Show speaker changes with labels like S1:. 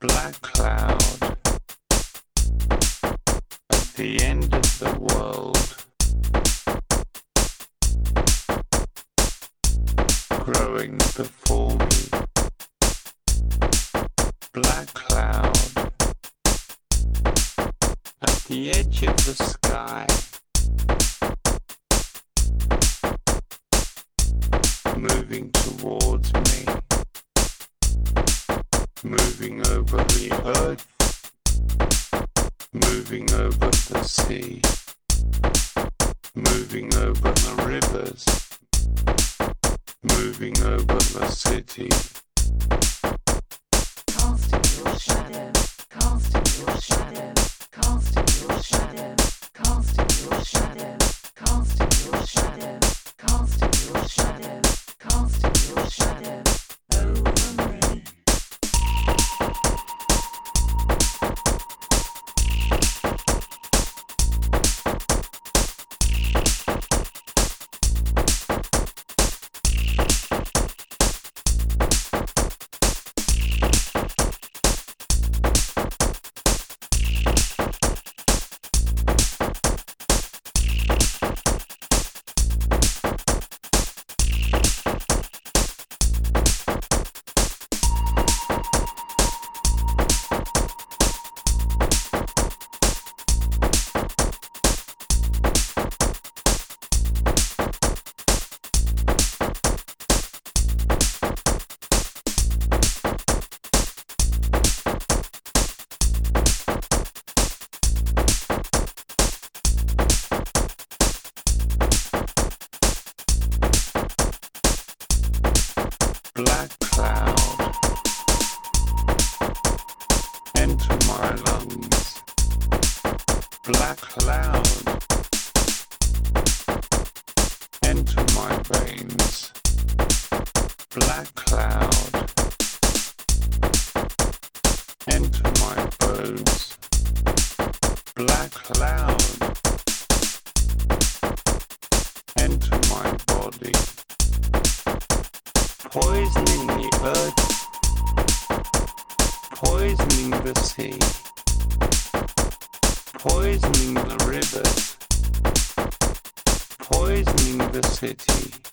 S1: black cloud. At the end of the world. Growing before me black cloud. At the edge of the sky. Moving towards me. Moving over the earth. Moving over the sea, moving over the rivers, moving over the city. Black cloud. Enter my lungs. Black cloud. Enter my veins. Black cloud. Enter my bones. Black cloud. Enter my body poisoning the earth, poisoning the sea, poisoning the rivers, poisoning the city.